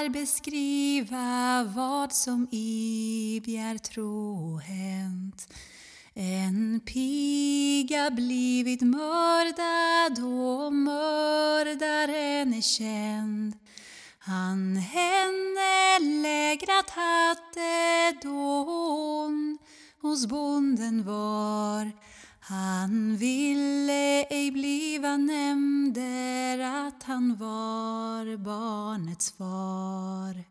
här beskriva vad som i Bjärtrå hänt. En piga blivit mördad och mördaren är känd. Han henne lägrat hade då hon hos bonden var. Han ville ej bliva nämnder att han var barnets far.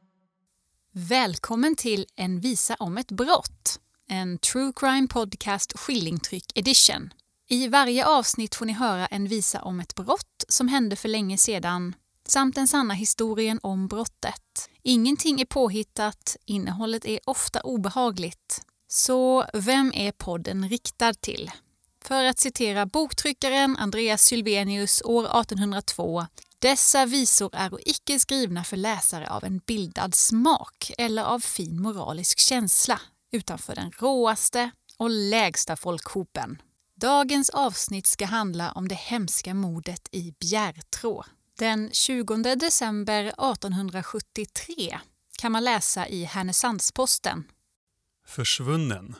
Välkommen till En visa om ett brott, en true crime podcast skillingtryck edition. I varje avsnitt får ni höra en visa om ett brott som hände för länge sedan samt den sanna historien om brottet. Ingenting är påhittat, innehållet är ofta obehagligt. Så vem är podden riktad till? För att citera boktryckaren Andreas Sylvenius år 1802 dessa visor är icke skrivna för läsare av en bildad smak eller av fin moralisk känsla, utan för den råaste och lägsta folkhopen. Dagens avsnitt ska handla om det hemska mordet i Bjärtrå. Den 20 december 1873 kan man läsa i Härnösandsposten. Försvunnen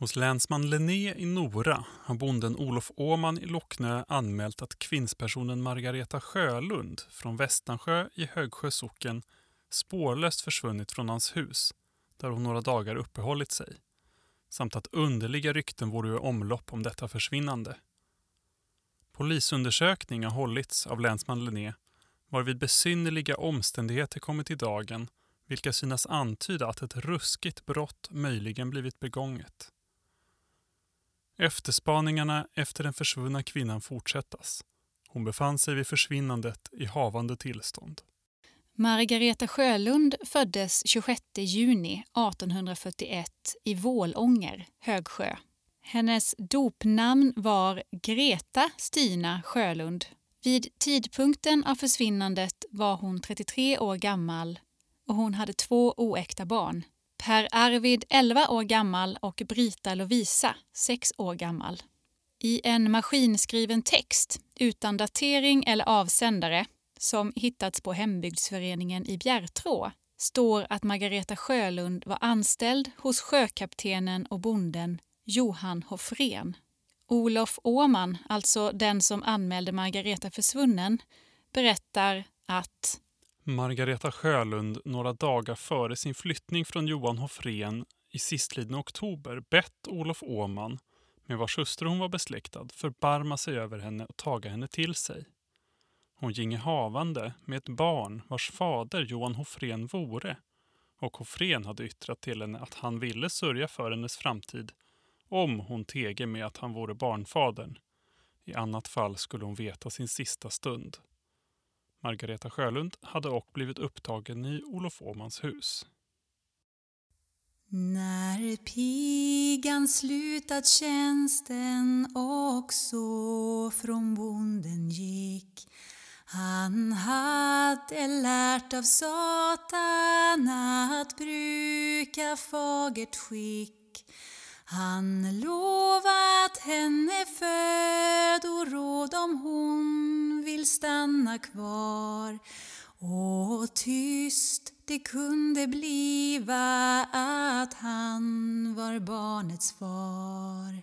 Hos länsman Linné i Nora har bonden Olof Åman i Locknö anmält att kvinnspersonen Margareta Sjölund från Västansjö i Högsjö socken spårlöst försvunnit från hans hus där hon några dagar uppehållit sig samt att underliga rykten vore i omlopp om detta försvinnande. Polisundersökning har hållits av länsman Linné varvid besynnerliga omständigheter kommit i dagen vilka synas antyda att ett ruskigt brott möjligen blivit begånget. Efterspaningarna efter den försvunna kvinnan fortsättas. Hon befann sig vid försvinnandet i havande tillstånd. Margareta Sjölund föddes 26 juni 1841 i Vålånger, Högsjö. Hennes dopnamn var Greta Stina Sjölund. Vid tidpunkten av försvinnandet var hon 33 år gammal och hon hade två oäkta barn. Per Arvid 11 år gammal och Brita Lovisa 6 år gammal. I en maskinskriven text utan datering eller avsändare som hittats på hembygdsföreningen i Bjärtrå står att Margareta Sjölund var anställd hos sjökaptenen och bonden Johan Hoffren. Olof Åman, alltså den som anmälde Margareta försvunnen, berättar att Margareta Sjölund några dagar före sin flyttning från Johan Hoffren i sistlidna oktober bett Olof Åman, med vars hustru hon var besläktad, förbarma sig över henne och taga henne till sig. Hon ginge havande med ett barn vars fader Johan Hoffren vore och Hoffren hade yttrat till henne att han ville sörja för hennes framtid om hon tege med att han vore barnfadern. I annat fall skulle hon veta sin sista stund. Margareta Sjölund hade och blivit upptagen i Olof Åmans hus. När pigan slutat tjänsten och så från bonden gick han hade lärt av Satan att bruka fagert skick han lovat henne föd och råd om hon stanna kvar och tyst det kunde bliva att han var barnets far.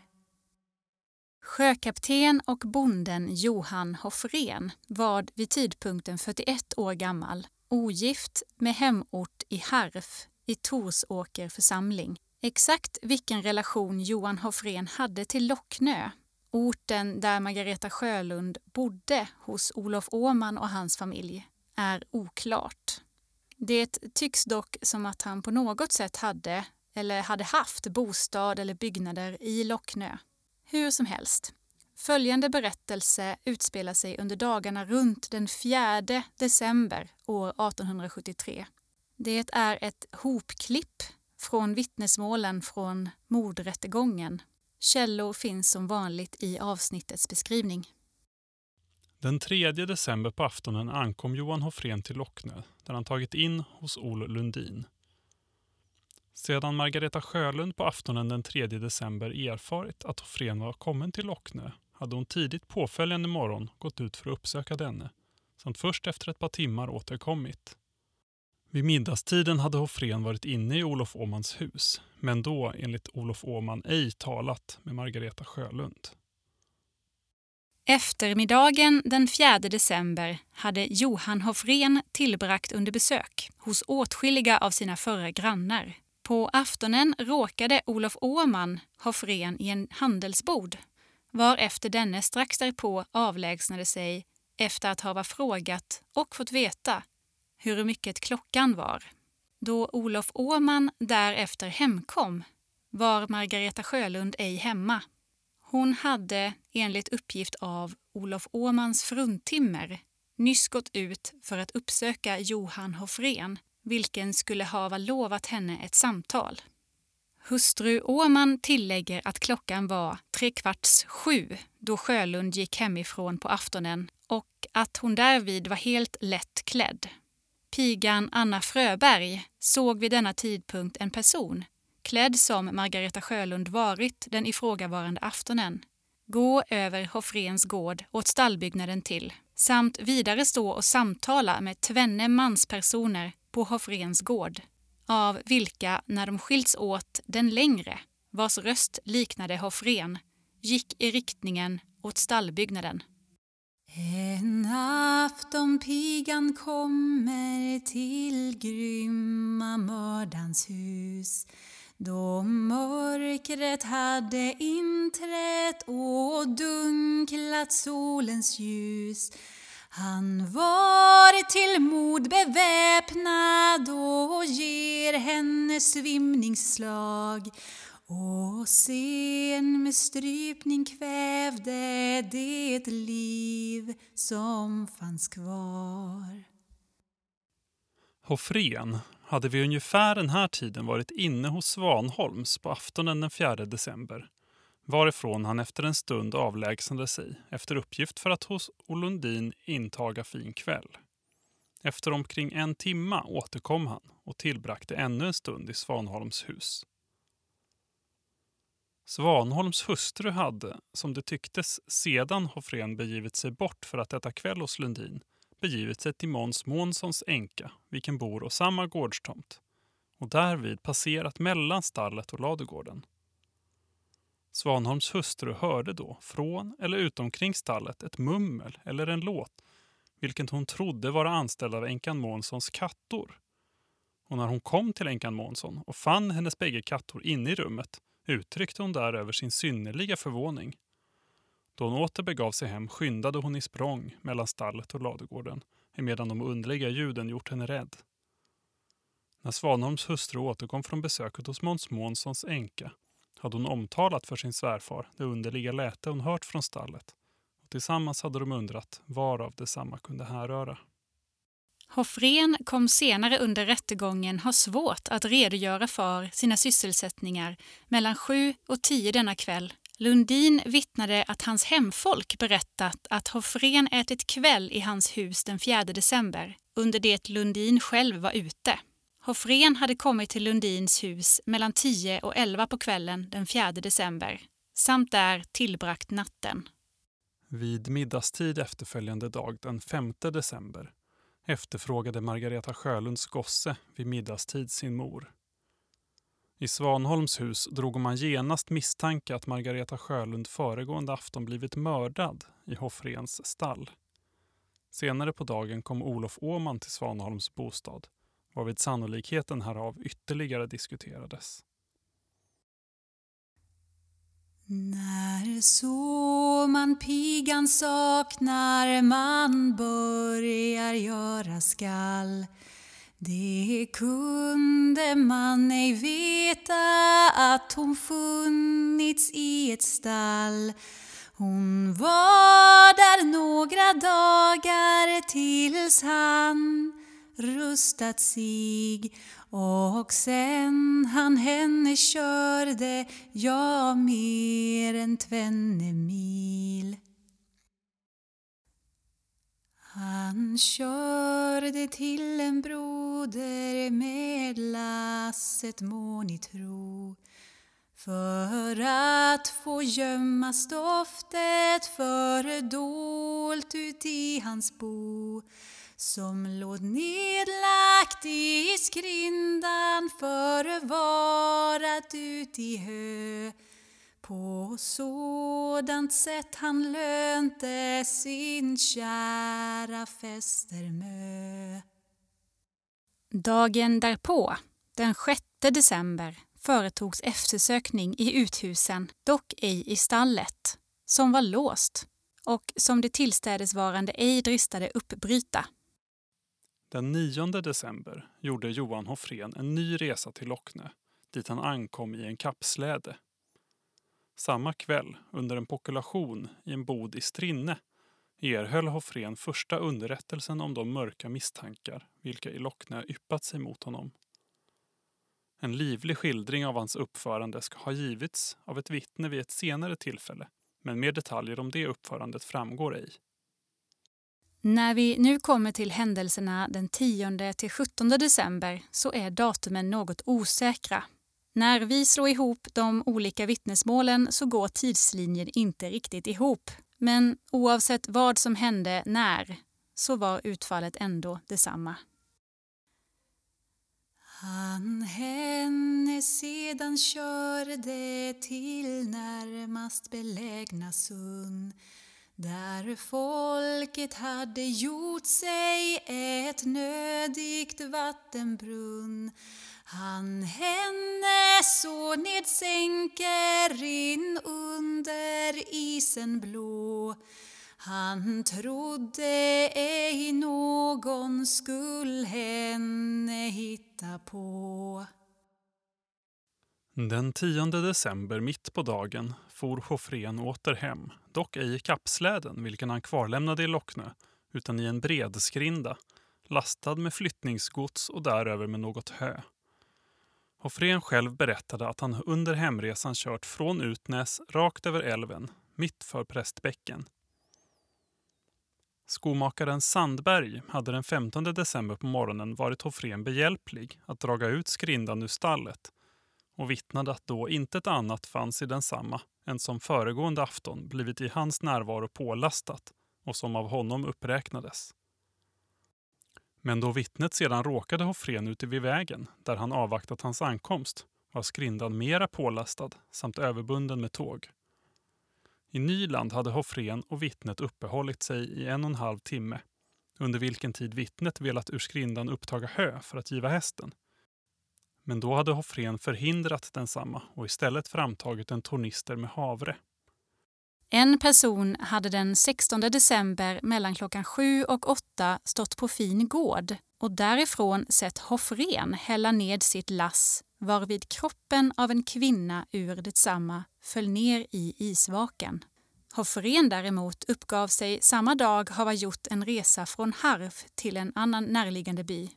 Sjökapten och bonden Johan Hoffren var vid tidpunkten 41 år gammal, ogift med hemort i Harf i Torsåker församling. Exakt vilken relation Johan Hoffren hade till Locknö, orten där Margareta Sjölund bodde hos Olof Åman och hans familj, är oklart. Det tycks dock som att han på något sätt hade, eller hade haft, bostad eller byggnader i Locknö. Hur som helst, följande berättelse utspelar sig under dagarna runt den 4 december år 1873. Det är ett hopklipp från vittnesmålen från mordrättegången. Källor finns som vanligt i avsnittets beskrivning. Den 3 december på aftonen ankom Johan Hoffren till Locknö där han tagit in hos Ol Lundin. Sedan Margareta Sjölund på aftonen den 3 december erfarit att Hoffren var kommen till Locknö hade hon tidigt påföljande morgon gått ut för att uppsöka denne samt först efter ett par timmar återkommit. Vid middagstiden hade Hoffren varit inne i Olof Åmans hus, men då enligt Olof Åman ej talat med Margareta Sjölund. Eftermiddagen den 4 december hade Johan Hoffren tillbragt under besök hos åtskilliga av sina förra grannar. På aftonen råkade Olof Åman Hoffren i en handelsbod varefter denne strax därpå avlägsnade sig efter att ha frågat och fått veta hur mycket klockan var. Då Olof Åman därefter hemkom var Margareta Sjölund ej hemma. Hon hade enligt uppgift av Olof Åmans fruntimmer nyss gått ut för att uppsöka Johan Hoffren vilken skulle hava lovat henne ett samtal. Hustru Åman tillägger att klockan var trekvarts sju då Sjölund gick hemifrån på aftonen och att hon därvid var helt lätt klädd. Pigan Anna Fröberg såg vid denna tidpunkt en person, klädd som Margareta Sjölund varit den ifrågavarande aftonen, gå över Hoffrens gård åt stallbyggnaden till, samt vidare stå och samtala med tvenne manspersoner på Hoffrens gård, av vilka, när de skilts åt den längre, vars röst liknade Hoffren, gick i riktningen åt stallbyggnaden. En afton pigan kommer till grymma mördans hus. Då mörkret hade inträtt och dunklat solens ljus. Han var till mod beväpnad och ger henne svimningsslag och sen med strypning kvävde det liv som fanns kvar. Hoffrén hade vid ungefär den här tiden varit inne hos Svanholms på aftonen den 4 december varifrån han efter en stund avlägsnade sig efter uppgift för att hos Olundin intaga fin kväll. Efter omkring en timma återkom han och tillbragte ännu en stund i Svanholms hus. Svanholms hustru hade, som det tycktes, sedan Hoffren begivit sig bort för att äta kväll hos Lundin, begivit sig till Måns Månssons änka, vilken bor hos samma gårdstomt, och därvid passerat mellan stallet och ladugården. Svanholms hustru hörde då, från eller utomkring stallet, ett mummel eller en låt, vilken hon trodde vara anställd av änkan Månssons kattor. Och när hon kom till änkan Månsson och fann hennes bägge kattor inne i rummet uttryckte hon däröver sin synnerliga förvåning. Då hon åter begav sig hem skyndade hon i språng mellan stallet och ladugården emedan de underliga ljuden gjort henne rädd. När Svanholms hustru återkom från besöket hos Måns Månssons änka hade hon omtalat för sin svärfar det underliga läte hon hört från stallet och tillsammans hade de undrat varav detsamma kunde härröra. Hoffren kom senare under rättegången ha svårt att redogöra för sina sysselsättningar mellan sju och tio denna kväll. Lundin vittnade att hans hemfolk berättat att Hoffren ätit kväll i hans hus den 4 december, under det Lundin själv var ute. Hoffren hade kommit till Lundins hus mellan 10 och 11 på kvällen den 4 december samt där tillbragt natten. Vid middagstid efterföljande dag den 5 december efterfrågade Margareta Sjölunds gosse vid middagstid sin mor. I Svanholms hus drog man genast misstanke att Margareta Sjölund föregående afton blivit mördad i Hoffrens stall. Senare på dagen kom Olof Åman till Svanholms bostad varvid sannolikheten härav ytterligare diskuterades. När så man pigan saknar man börjar göra skall. Det kunde man ej veta att hon funnits i ett stall. Hon var där några dagar tills han rustat sig och sen han henne körde, ja, mer än tvenne mil. Han körde till en broder med lasset må ni tro för att få gömma stoftet fördolt uti hans bo som låg nedlagt i skrindan förvarat ut i hö. På sådant sätt han lönte sin kära fästermö Dagen därpå, den 6 december, företogs eftersökning i uthusen, dock ej i stallet, som var låst och som de tillstädesvarande ej dristade uppbryta. Den 9 december gjorde Johan Hoffren en ny resa till Lockne dit han ankom i en kappsläde. Samma kväll, under en population i en bod i Strinne, erhöll Hoffren första underrättelsen om de mörka misstankar vilka i Lockne yppat sig mot honom. En livlig skildring av hans uppförande ska ha givits av ett vittne vid ett senare tillfälle, men mer detaljer om det uppförandet framgår ej. När vi nu kommer till händelserna den 10-17 december så är datumen något osäkra. När vi slår ihop de olika vittnesmålen så går tidslinjen inte riktigt ihop. Men oavsett vad som hände när så var utfallet ändå detsamma. Han henne sedan körde till närmast belägna Sund där folket hade gjort sig ett nödigt vattenbrunn. Han henne så nedsänker in under isen blå. Han trodde ej någon skull henne hitta på. Den 10 december mitt på dagen for Joffren åter hem, dock ej i kappsläden vilken han kvarlämnade i Locknö, utan i en bredskrinda, lastad med flyttningsgods och däröver med något hö. Hoffrén själv berättade att han under hemresan kört från Utnäs rakt över älven, mitt för Prästbäcken, Skomakaren Sandberg hade den 15 december på morgonen varit Hoffrén behjälplig att draga ut skrindan ur stallet och vittnade att då intet annat fanns i densamma än som föregående afton blivit i hans närvaro pålastat och som av honom uppräknades. Men då vittnet sedan råkade Hofrén ute vid vägen, där han avvaktat hans ankomst, var skrindan mera pålastad samt överbunden med tåg. I Nyland hade Hoffren och vittnet uppehållit sig i en och en halv timme, under vilken tid vittnet velat ur skrindan upptaga hö för att giva hästen. Men då hade Hoffren förhindrat densamma och istället framtagit en tornister med havre. En person hade den 16 december mellan klockan sju och åtta stått på fin gård och därifrån sett Hoffren hälla ned sitt lass varvid kroppen av en kvinna ur detsamma föll ner i isvaken. Hoffren däremot uppgav sig samma dag ha gjort en resa från Harf till en annan närliggande by,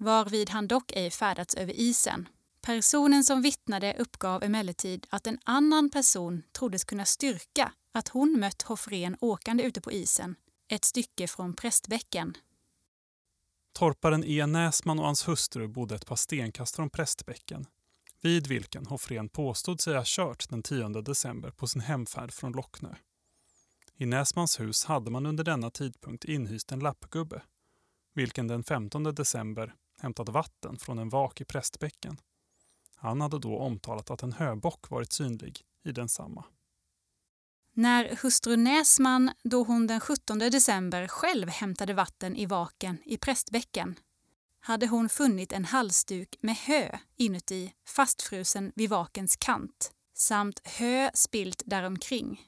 varvid han dock ej färdats över isen. Personen som vittnade uppgav emellertid att en annan person troddes kunna styrka att hon mött Hoffren åkande ute på isen, ett stycke från Prästbäcken. Torparen E. Näsman och hans hustru bodde ett par stenkast från Prästbäcken, vid vilken Hoffren påstod sig ha kört den 10 december på sin hemfärd från Locknö. I Näsmans hus hade man under denna tidpunkt inhyst en lappgubbe, vilken den 15 december hämtat vatten från en vak i Prästbäcken. Han hade då omtalat att en höbock varit synlig i densamma. När hustru Näsman, då hon den 17 december själv hämtade vatten i vaken i Prästbäcken, hade hon funnit en halsduk med hö inuti fastfrusen vid vakens kant samt hö spilt däromkring,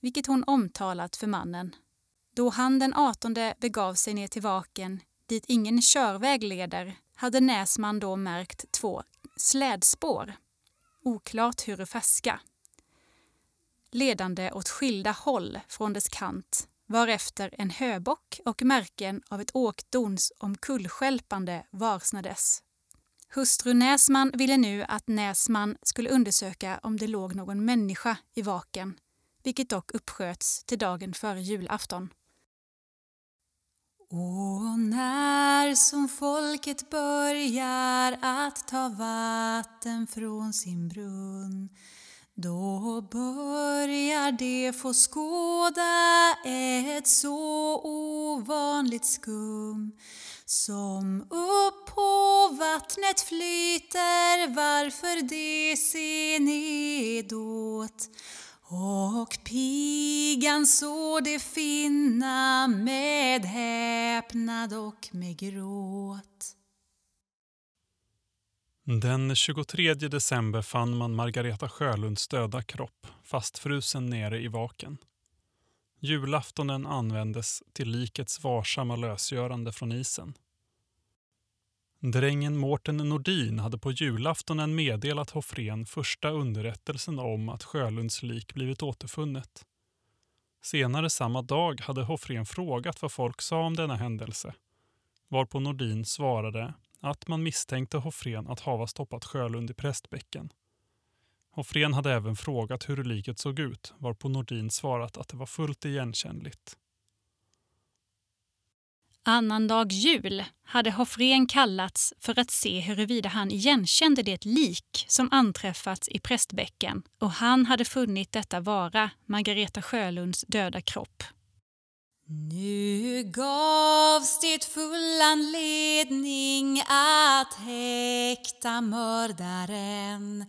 vilket hon omtalat för mannen. Då han den 18 begav sig ner till vaken, dit ingen körväg leder, hade Näsman då märkt två slädspår, oklart hur färska, ledande åt skilda håll från dess kant varefter en höbock och märken av ett åkdons omkullskälpande varsnades. Hustru Näsman ville nu att Näsman skulle undersöka om det låg någon människa i vaken, vilket dock uppsköts till dagen före julafton. Åh, när som folket börjar att ta vatten från sin brunn. Då börjar de få skåda ett så ovanligt skum som upp på vattnet flyter varför det se nedåt och pigan så det finna med häpnad och med gråt. Den 23 december fann man Margareta Sjölunds döda kropp fastfrusen nere i vaken. Julaftonen användes till likets varsamma lösgörande från isen. Drängen Mårten Nordin hade på julaftonen meddelat Hoffren första underrättelsen om att Sjölunds lik blivit återfunnet. Senare samma dag hade Hoffren frågat vad folk sa om denna händelse, varpå Nordin svarade att man misstänkte Hoffren att hava stoppat Sjölund i prästbäcken. Hoffren hade även frågat hur liket såg ut, varpå Nordin svarat att det var fullt igenkännligt. Annandag jul hade Hoffren kallats för att se huruvida han igenkände det lik som anträffats i prästbäcken och han hade funnit detta vara Margareta Sjölunds döda kropp. Nu gavs det full anledning att häkta mördaren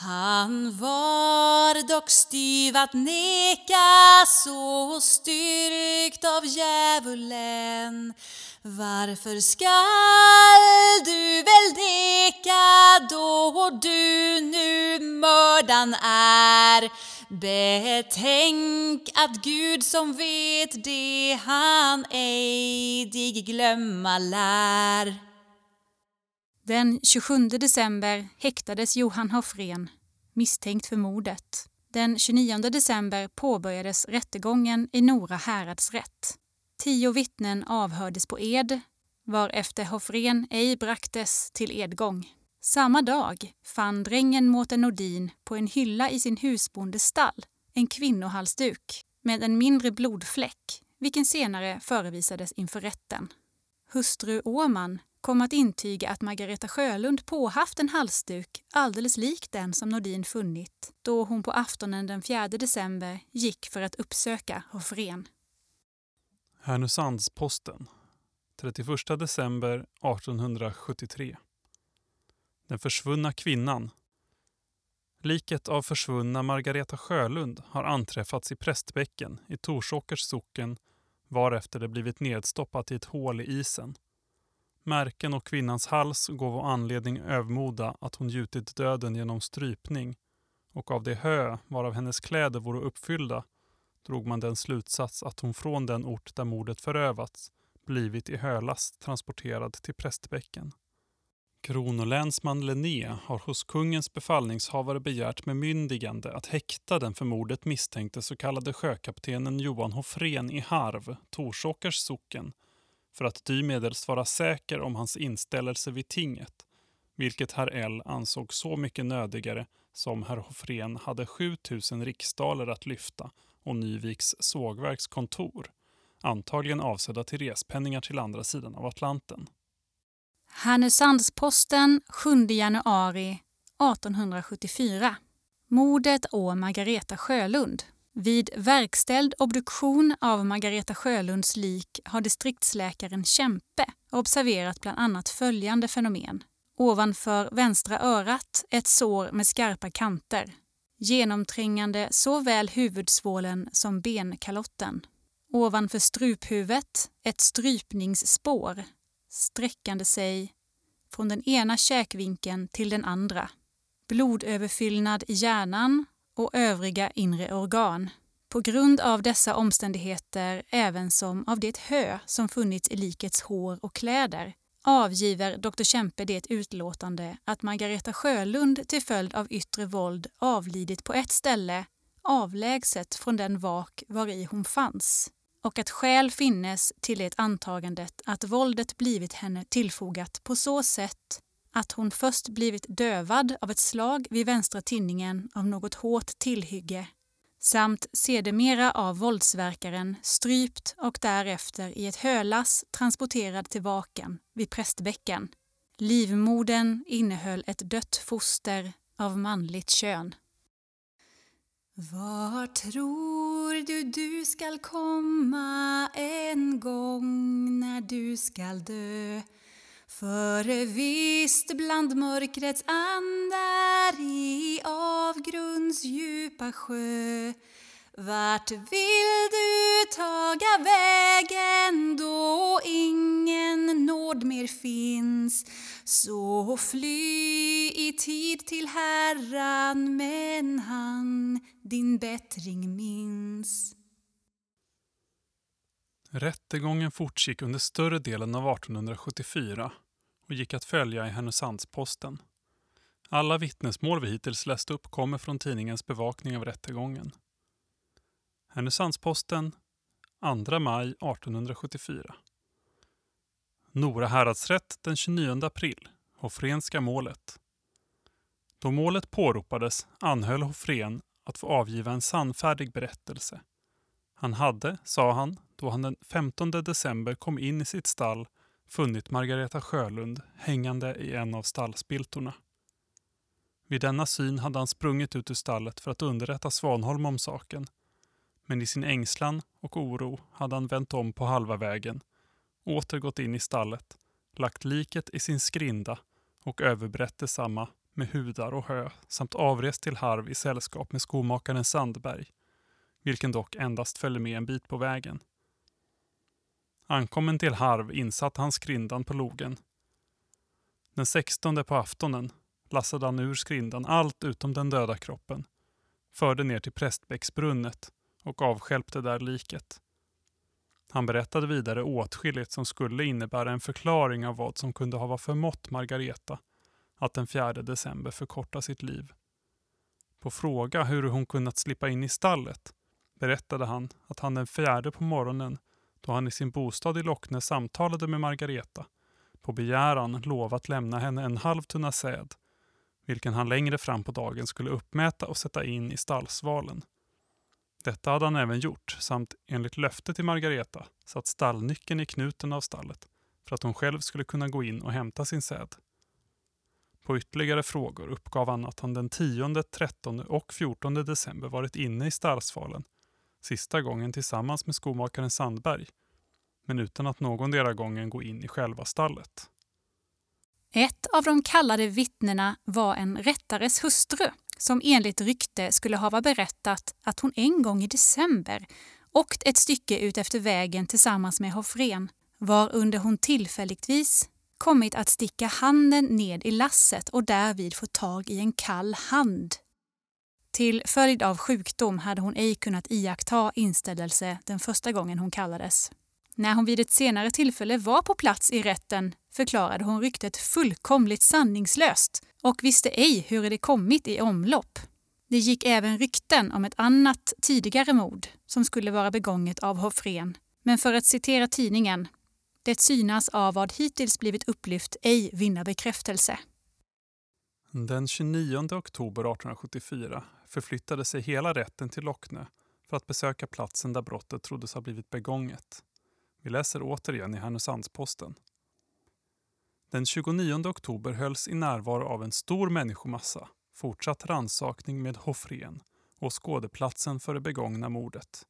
han var dock styv att neka så styrkt av djävulen. Varför skall du väl neka då du nu mördan är? Betänk att Gud som vet det han ej dig glömma lär den 27 december häktades Johan Hoffren misstänkt för mordet. Den 29 december påbörjades rättegången i Nora häradsrätt. Tio vittnen avhördes på ed varefter Hoffren ej braktes till edgång. Samma dag fann drängen Mårten Nordin på en hylla i sin husbondes stall en kvinnohalsduk med en mindre blodfläck vilken senare förevisades inför rätten. Hustru Åman kom att intyga att Margareta Sjölund påhaft en halsduk alldeles lik den som Nordin funnit då hon på aftonen den 4 december gick för att uppsöka Hoffren. Härnösandsposten 31 december 1873 Den försvunna kvinnan Liket av försvunna Margareta Sjölund har anträffats i Prästbäcken i Torsåkers socken varefter det blivit nedstoppat i ett hål i isen. Märken och kvinnans hals gav anledning övermoda att hon gjutit döden genom strypning och av det hö varav hennes kläder vore uppfyllda drog man den slutsats att hon från den ort där mordet förövats blivit i hölast transporterad till Prästbäcken. Kronolänsman Linné har hos kungens befallningshavare begärt bemyndigande att häkta den för mordet misstänkte så kallade sjökaptenen Johan Hoffren i Harv, Torsåkers socken, för att dymedels vara säker om hans inställelse vid tinget, vilket herr L ansåg så mycket nödigare som herr Hoffren hade 7000 riksdaler att lyfta och Nyviks sågverks kontor, antagligen avsedda till respenningar till andra sidan av Atlanten. Härnösandsposten 7 januari 1874. Mordet å Margareta Sjölund. Vid verkställd obduktion av Margareta Sjölunds lik har distriktsläkaren Kempe observerat bland annat följande fenomen. Ovanför vänstra örat ett sår med skarpa kanter, genomträngande såväl huvudsvålen som benkalotten. Ovanför struphuvudet ett strypningsspår sträckande sig från den ena käkvinkeln till den andra. Blodöverfyllnad i hjärnan och övriga inre organ. På grund av dessa omständigheter även som av det hö som funnits i likets hår och kläder avgiver Dr. Kempe det utlåtande att Margareta Sjölund till följd av yttre våld avlidit på ett ställe avlägset från den vak var i hon fanns och att skäl finnes till det antagandet att våldet blivit henne tillfogat på så sätt att hon först blivit dövad av ett slag vid vänstra tinningen av något hårt tillhygge samt sedermera av våldsverkaren strypt och därefter i ett hölass transporterad till vaken vid prästbäcken. Livmodern innehöll ett dött foster av manligt kön. Var tror du du skall komma en gång när du skall dö. För visst bland mörkrets andar i avgrunds djupa sjö vart vill du taga vägen då ingen nåd mer finns? Så fly i tid till Herran, men han din bättring minns. Rättegången fortgick under större delen av 1874 och gick att följa i Härnösandsposten. Alla vittnesmål vi hittills läst upp kommer från tidningens bevakning av rättegången. Härnösandsposten 2 maj 1874. Nora häradsrätt den 29 april. Hofrenska målet. Då målet påropades anhöll Hofren att få avgiva en sannfärdig berättelse. Han hade, sa han, då han den 15 december kom in i sitt stall funnit Margareta Sjölund hängande i en av stallspiltorna. Vid denna syn hade han sprungit ut ur stallet för att underrätta Svanholm om saken men i sin ängslan och oro hade han vänt om på halva vägen, åter gått in i stallet, lagt liket i sin skrinda och överbrett detsamma med hudar och hö samt avrest till Harv i sällskap med skomakaren Sandberg, vilken dock endast följde med en bit på vägen. Ankommen till Harv insatte han skrindan på logen. Den sextonde på aftonen lassade han ur skrindan allt utom den döda kroppen, förde ner till Prästbäcksbrunnet och avskälpte där liket. Han berättade vidare åtskilligt som skulle innebära en förklaring av vad som kunde ha förmått Margareta att den 4 december förkorta sitt liv. På fråga hur hon kunnat slippa in i stallet berättade han att han den fjärde på morgonen då han i sin bostad i Lockne samtalade med Margareta på begäran lovat lämna henne en halv tunna säd vilken han längre fram på dagen skulle uppmäta och sätta in i stallsvalen. Detta hade han även gjort samt enligt löfte till Margareta satt stallnyckeln i knuten av stallet för att hon själv skulle kunna gå in och hämta sin säd. På ytterligare frågor uppgav han att han den 10, 13 och 14 december varit inne i stallsvalen sista gången tillsammans med skomakaren Sandberg men utan att någondera gången gå in i själva stallet. Ett av de kallade vittnena var en rättares hustru som enligt rykte skulle hava berättat att hon en gång i december åkt ett stycke ut efter vägen tillsammans med Hoffren, var under hon tillfälligtvis kommit att sticka handen ned i lasset och därvid få tag i en kall hand. Till följd av sjukdom hade hon ej kunnat iaktta inställelse den första gången hon kallades. När hon vid ett senare tillfälle var på plats i rätten förklarade hon ryktet fullkomligt sanningslöst och visste ej hur det kommit i omlopp. Det gick även rykten om ett annat tidigare mord som skulle vara begånget av Hoffren. Men för att citera tidningen, det synas av vad hittills blivit upplyft ej vinna bekräftelse. Den 29 oktober 1874 förflyttade sig hela rätten till Lockne för att besöka platsen där brottet troddes ha blivit begånget. Vi läser återigen i Härnösandsposten. Den 29 oktober hölls i närvaro av en stor människomassa fortsatt ransakning med Hoffrén och skådeplatsen för det begångna mordet.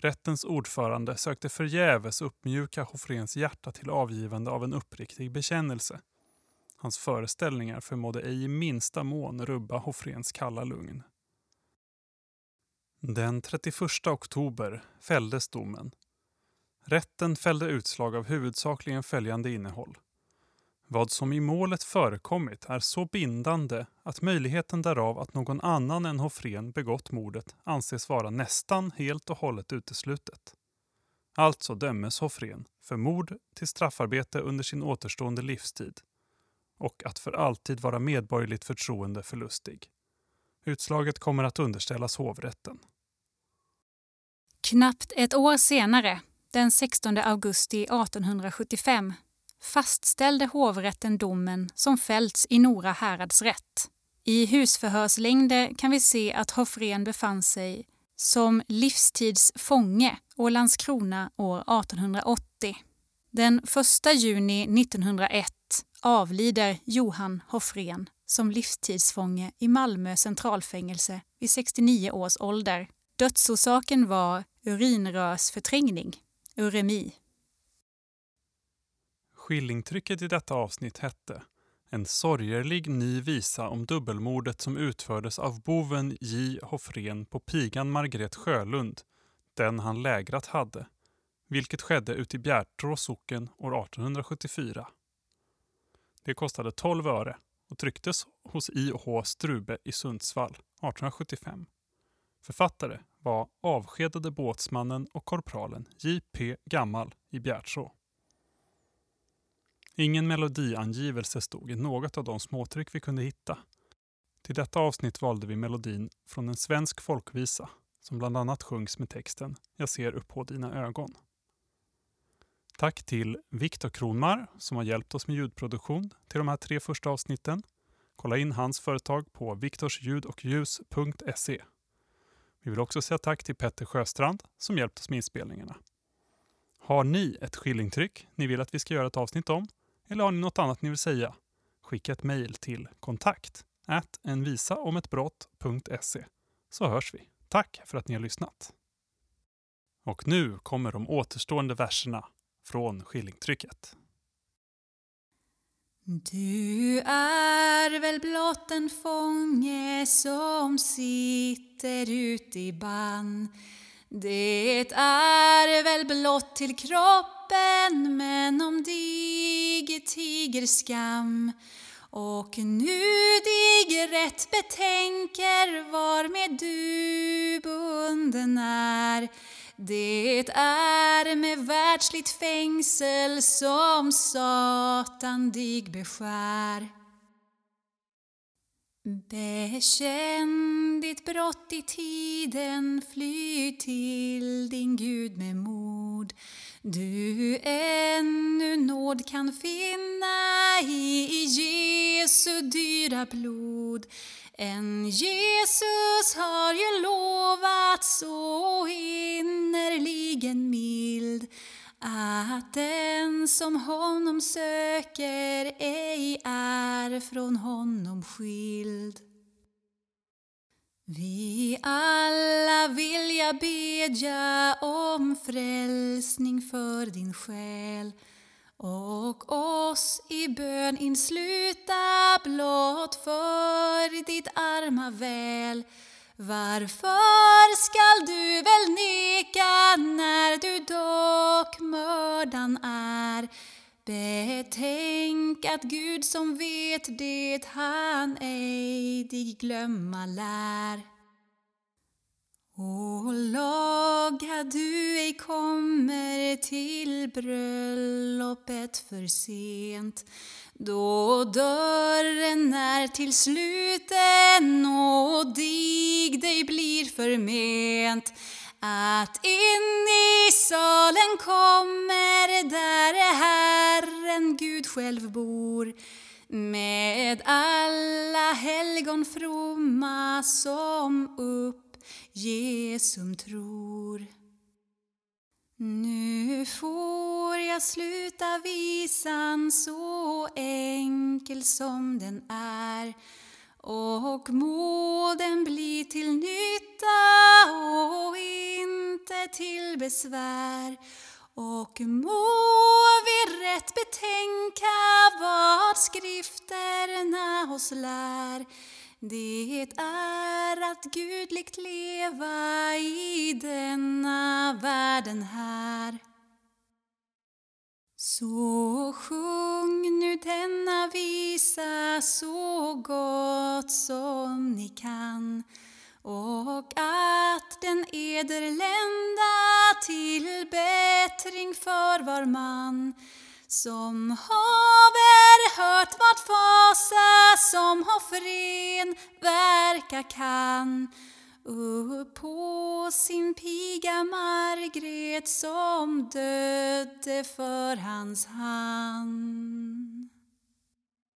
Rättens ordförande sökte förgäves uppmjuka Hoffréns hjärta till avgivande av en uppriktig bekännelse. Hans föreställningar förmådde ej i minsta mån rubba Hoffrens kalla lugn. Den 31 oktober fälldes domen. Rätten fällde utslag av huvudsakligen följande innehåll. Vad som i målet förekommit är så bindande att möjligheten därav att någon annan än Hoffren begått mordet anses vara nästan helt och hållet uteslutet. Alltså dömes Hoffren för mord till straffarbete under sin återstående livstid och att för alltid vara medborgerligt förtroende förlustig. Utslaget kommer att underställas hovrätten. Knappt ett år senare, den 16 augusti 1875, fastställde hovrätten domen som fällts i Nora häradsrätt. I husförhörslängder kan vi se att Hoffren befann sig som livstidsfånge å Landskrona år 1880. Den 1 juni 1901 avlider Johan Hoffren som livstidsfånge i Malmö centralfängelse vid 69 års ålder. Dödsorsaken var urinrörsförträngning, uremi. Skillingtrycket i detta avsnitt hette En sorgerlig ny visa om dubbelmordet som utfördes av boven J. Hoffren på pigan Margret Sjölund, den han lägrat hade, vilket skedde ute i Bjärtrå socken år 1874. Det kostade 12 öre och trycktes hos I.H. Strube i Sundsvall 1875. Författare var avskedade båtsmannen och korpralen J.P. Gammal i Bjärtså. Ingen melodiangivelse stod i något av de småtryck vi kunde hitta. Till detta avsnitt valde vi melodin från en svensk folkvisa som bland annat sjungs med texten Jag ser upp på dina ögon. Tack till Viktor Kronmar som har hjälpt oss med ljudproduktion till de här tre första avsnitten. Kolla in hans företag på viktorsljudochljus.se. Vi vill också säga tack till Petter Sjöstrand som hjälpt oss med inspelningarna. Har ni ett skillingtryck ni vill att vi ska göra ett avsnitt om? Eller har ni något annat ni vill säga? Skicka ett mejl till kontakt envisaometbrott.se så hörs vi. Tack för att ni har lyssnat. Och nu kommer de återstående verserna från skillingtrycket. Du är väl blott en fånge som sitter ut i bann. Det är väl blott till kroppen men om dig tiger skam. Och nu dig rätt betänker varmed du bunden är det är med världsligt fängsel som Satan dig beskär. Bekänn ditt brott i tiden, fly till din Gud med mod. Du ännu nåd kan finna i Jesu dyra blod. En Jesus har ju lovat så innerligen mild att den som honom söker ej är från honom skild. Vi alla vilja bedja om frälsning för din själ och oss i bön insluta blott för ditt arma väl. Varför skall du väl neka när du dock mördan är? Betänk att Gud som vet det han ej dig glömma lär. Och laga du ej kommer till bröllopet för sent då dörren är till sluten och dig dig blir förment. Att in i salen kommer där Herren Gud själv bor med alla helgon fromma som upp Jesum tror. Nu får jag sluta visan så enkel som den är. Och må den bli till nytta och inte till besvär. Och må vi rätt betänka vad skrifterna oss lär det är att gudligt leva i denna världen här. Så sjung nu denna visa så gott som ni kan och att den eder lända till bättring för var man som haver hört vart fasa som hoffren verka kan upp på sin piga Margret som dödde för hans hand.